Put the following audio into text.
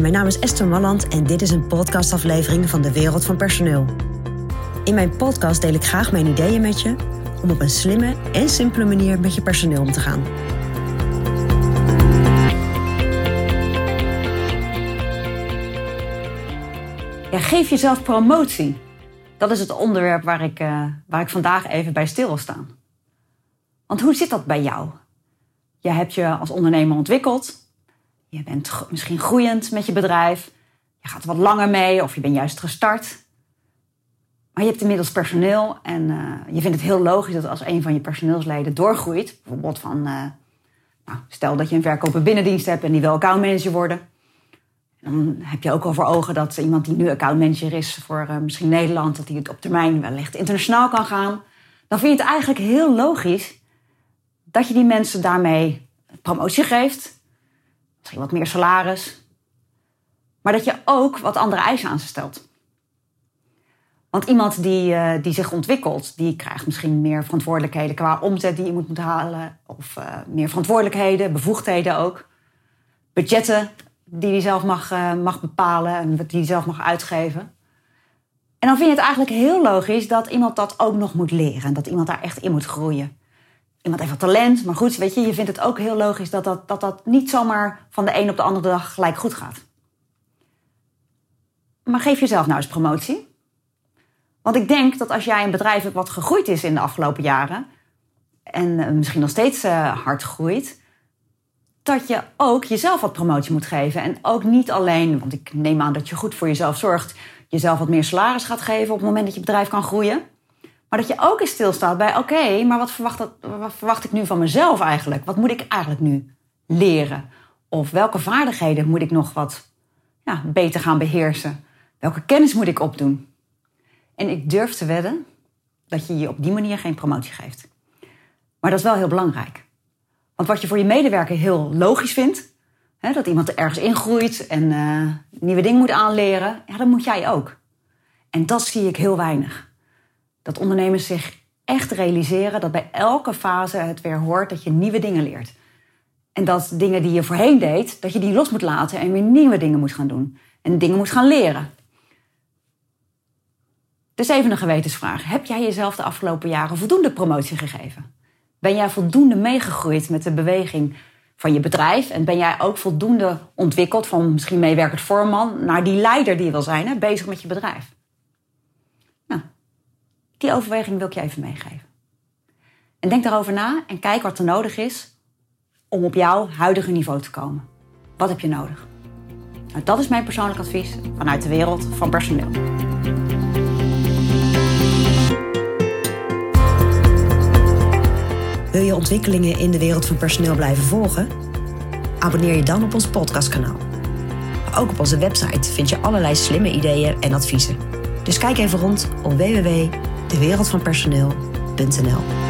Mijn naam is Esther Malland en dit is een podcastaflevering van de Wereld van Personeel. In mijn podcast deel ik graag mijn ideeën met je om op een slimme en simpele manier met je personeel om te gaan. Geef jezelf promotie. Dat is het onderwerp waar ik, uh, waar ik vandaag even bij stil wil staan. Want hoe zit dat bij jou? Je hebt je als ondernemer ontwikkeld. Je bent misschien groeiend met je bedrijf. Je gaat wat langer mee of je bent juist gestart. Maar je hebt inmiddels personeel en uh, je vindt het heel logisch dat als een van je personeelsleden doorgroeit, bijvoorbeeld van, uh, nou, stel dat je een verkoper binnendienst hebt en die wil accountmanager worden, dan heb je ook al voor ogen dat iemand die nu accountmanager is voor uh, misschien Nederland, dat hij het op termijn wellicht internationaal kan gaan. Dan vind je het eigenlijk heel logisch dat je die mensen daarmee promotie geeft, misschien wat meer salaris, maar dat je ook wat andere eisen aan ze stelt. Want iemand die, uh, die zich ontwikkelt, die krijgt misschien meer verantwoordelijkheden qua omzet die je moet halen, of uh, meer verantwoordelijkheden, bevoegdheden ook, budgetten die hij zelf mag, uh, mag bepalen en die hij zelf mag uitgeven. En dan vind je het eigenlijk heel logisch dat iemand dat ook nog moet leren. En dat iemand daar echt in moet groeien iemand heeft wat talent. Maar goed, weet je, je vindt het ook heel logisch dat dat, dat dat niet zomaar van de een op de andere dag gelijk goed gaat. Maar geef jezelf nou eens promotie. Want ik denk dat als jij een bedrijf hebt wat gegroeid is in de afgelopen jaren. en eh, misschien nog steeds uh, hard groeit. dat je ook jezelf wat promotie moet geven. En ook niet alleen, want ik neem aan dat je goed voor jezelf zorgt. jezelf wat meer salaris gaat geven op het moment dat je bedrijf kan groeien. Maar dat je ook eens stilstaat bij: oké, maar wat verwacht, dat, wat verwacht ik nu van mezelf eigenlijk? Wat moet ik eigenlijk nu leren? Of welke vaardigheden moet ik nog wat ja, beter gaan beheersen? Welke kennis moet ik opdoen? En ik durf te wedden dat je je op die manier geen promotie geeft. Maar dat is wel heel belangrijk. Want wat je voor je medewerker heel logisch vindt, hè, dat iemand er ergens ingroeit en uh, nieuwe dingen moet aanleren, ja, dat moet jij ook. En dat zie ik heel weinig dat ondernemers zich echt realiseren dat bij elke fase het weer hoort dat je nieuwe dingen leert. En dat dingen die je voorheen deed, dat je die los moet laten en weer nieuwe dingen moet gaan doen. En dingen moet gaan leren. Dus even een gewetensvraag. Heb jij jezelf de afgelopen jaren voldoende promotie gegeven? Ben jij voldoende meegegroeid met de beweging van je bedrijf? En ben jij ook voldoende ontwikkeld van misschien meewerkend voorman naar die leider die je wil zijn, hè, bezig met je bedrijf? Die overweging wil ik je even meegeven. En denk daarover na en kijk wat er nodig is om op jouw huidige niveau te komen. Wat heb je nodig? Nou, dat is mijn persoonlijk advies vanuit de wereld van personeel. Wil je ontwikkelingen in de wereld van personeel blijven volgen? Abonneer je dan op ons podcastkanaal. Ook op onze website vind je allerlei slimme ideeën en adviezen. Dus kijk even rond op www dewereldvanpersoneel.nl